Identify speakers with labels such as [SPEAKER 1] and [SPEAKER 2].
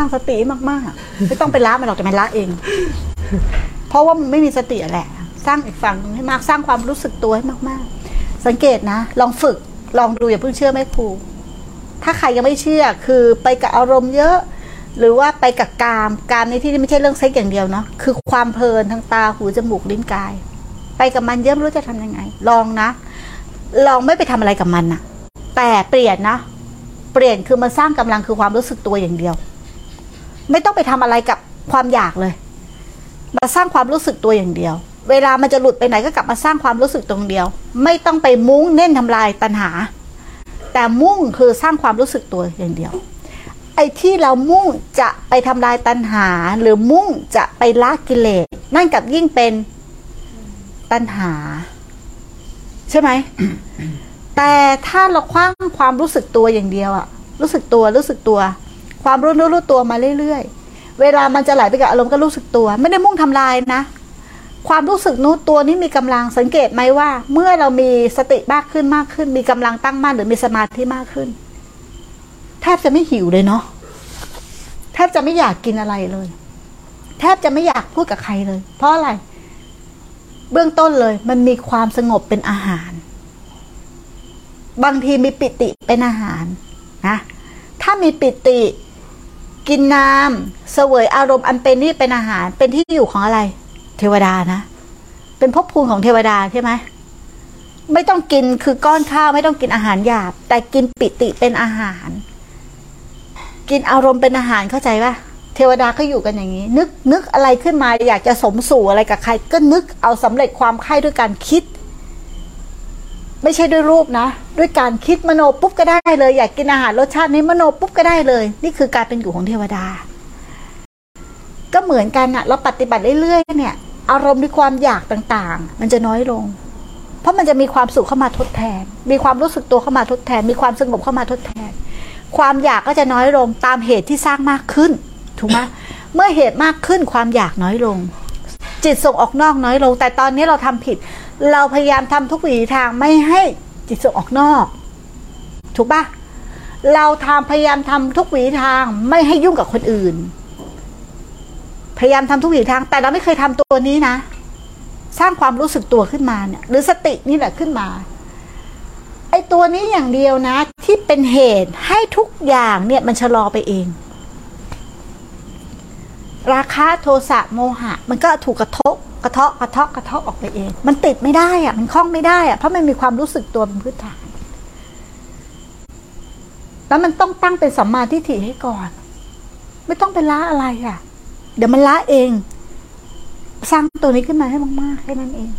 [SPEAKER 1] สร้างสติมากๆ ไม่ต้องไปละมันหรอกแต่มันละเอง เพราะว่ามันไม่มีสติแหละ สร้างอีกฝั่งให้มากสร้างความรู้สึกตัวให้มากๆ สังเกตนะ ลองฝึกลองดูอย่าเพิ่งเชื่อแม่ครู ถ้าใครยังไม่เชื่อคือไปกับอารมณ์เยอะ หรือว่าไปกับกามกามในที่นี้ไม่ใช่เรื่องเซ็กอย่างเดียวเนาะคือความเพลินทางตาหูจมูกลิ้นกาย ไปกับมันเยอะไม่รู้จะทำยังไง ลองนะ ลองไม่ไปทำอะไรกับมันนะแต่เปลี่ยนนะเปลี่ยนคือมาสร้างกำลังคือความรู้สึกตัวอย่างเดียว ไม่ต้องไปทำอะไรกับความอยากเลย มาสร้างความรู้สึกตัวอย่างเดียว เวลามันจะหลุดไปไหนก็กลับมาสร้างความรู้สึกตรงเดียว ไม่ต้องไปมุ้งเน้นทำลายตัณหา แต่มุ่งคือสร้างความรู้สึกตัวอย่างเดียว ไอ้ที่เรามุ่งจะไปทำลายตัณหา หรือมุ่งจะไปละกิเลสนั่นกับยิ่งเป็นตัณหา ใช่ไหมแต่ถ้าเราคว้างความรู้สึกตัวอย่างเดียวอะรู้สึกตัวรู้สึกตัว ความรู้รู้รู้ตัวมาเรื่อยๆ เวลามันจะไหลไปกับอารมณ์ก็รู้สึกตัว ไม่ได้มุ่งทำลายนะ ความรู้สึกนู้ตัวนี้มีกำลังสังเกตไหมว่า เมื่อเรามีสติมากขึ้นมากขึ้น มีกำลังตั้งมั่นหรือมีสมาธิมากขึ้นแทบจะไม่หิวเลยเนาะแทบจะไม่อยากกินอะไรเลย แทบจะไม่อยากพูดกับใครเลย เพราะอะไร เบื้องต้นเลย มันมีความสงบเป็นอาหาร บางทีมีปิติเป็นอาหารนะถ้ามีปิติ กินน้ำเสวยอารมณ์อันเป็นนี่เป็นอาหาร เป็นที่อยู่ของอะไร เทวดานะ เป็นภพภูมิของเทวดาใช่ไหมไม่ต้องกินคือก้อนข้าวไม่ต้องกินอาหารหยาบ แต่กินปิติเป็นอาหาร กินอารมณ์เป็นอาหารเข้าใจปะเทวดาก็อยู่กันอย่างนี้ นึกนึกอะไรขึ้นมาอยากจะสมสู่อะไรกับใคร ก็นึกเอาสำเร็จความใคร่ด้วยการคิด ไม่ใช่ด้วยรูปนะ ด้วยการคิดมโนปุ๊บก็ได้เลย อยากกินอาหารรสชาตินี้มโนปุ๊บก็ได้เลย นี่คือการเป็นอยู่ของเทวดา ก็เหมือนกันอะเราปฏิบัติเรื่อยๆเนี่ย อารมณ์ในความอยากต่างๆ มันจะน้อยลง เพราะมันจะมีความสุขเข้ามาทดแทน มีความรู้สึกตัวเข้ามาทดแทน มีความสงบเข้ามาทดแทน ความอยากก็จะน้อยลงตามเหตุที่สร้างมากขึ้นถูกไหมเมื่อเหตุมากขึ้นความอยากน้อยลง จิตส่งออกนอกน้อยลง แต่ตอนนี้เราทำผิด เราพยายามทำทุกวิถีทางไม่ให้จิตส่งออกนอก ถูกปะเราทำพยายามทำทุกวิถีทางไม่ให้ยุ่งกับคนอื่น พยายามทำทุกวิถีทาง แต่เราไม่เคยทำตัวนี้นะ สร้างความรู้สึกตัวขึ้นมาเนี่ย หรือสตินี่แหละขึ้นมาไอ้ตัวนี้อย่างเดียวนะ ที่เป็นเหตุให้ทุกอย่างเนี่ยมันชะลอไปเอง ราคะโทสะโมหะ มันก็ถูกกระทบกระเทาะกระเทาะกระเทาะออกไปเอง มันติดไม่ได้อะมันคล้องไม่ได้อะเพราะมันมีความรู้สึกตัวเป็นพื้นฐาน แล้วมันต้องตั้งเป็นสัมมาทิฏฐิให้ก่อน ไม่ต้องไปละอะไรอะ เดี๋ยวมันละเอง สร้างตัวนี้ขึ้นมาให้มากๆแค่นั้นเอง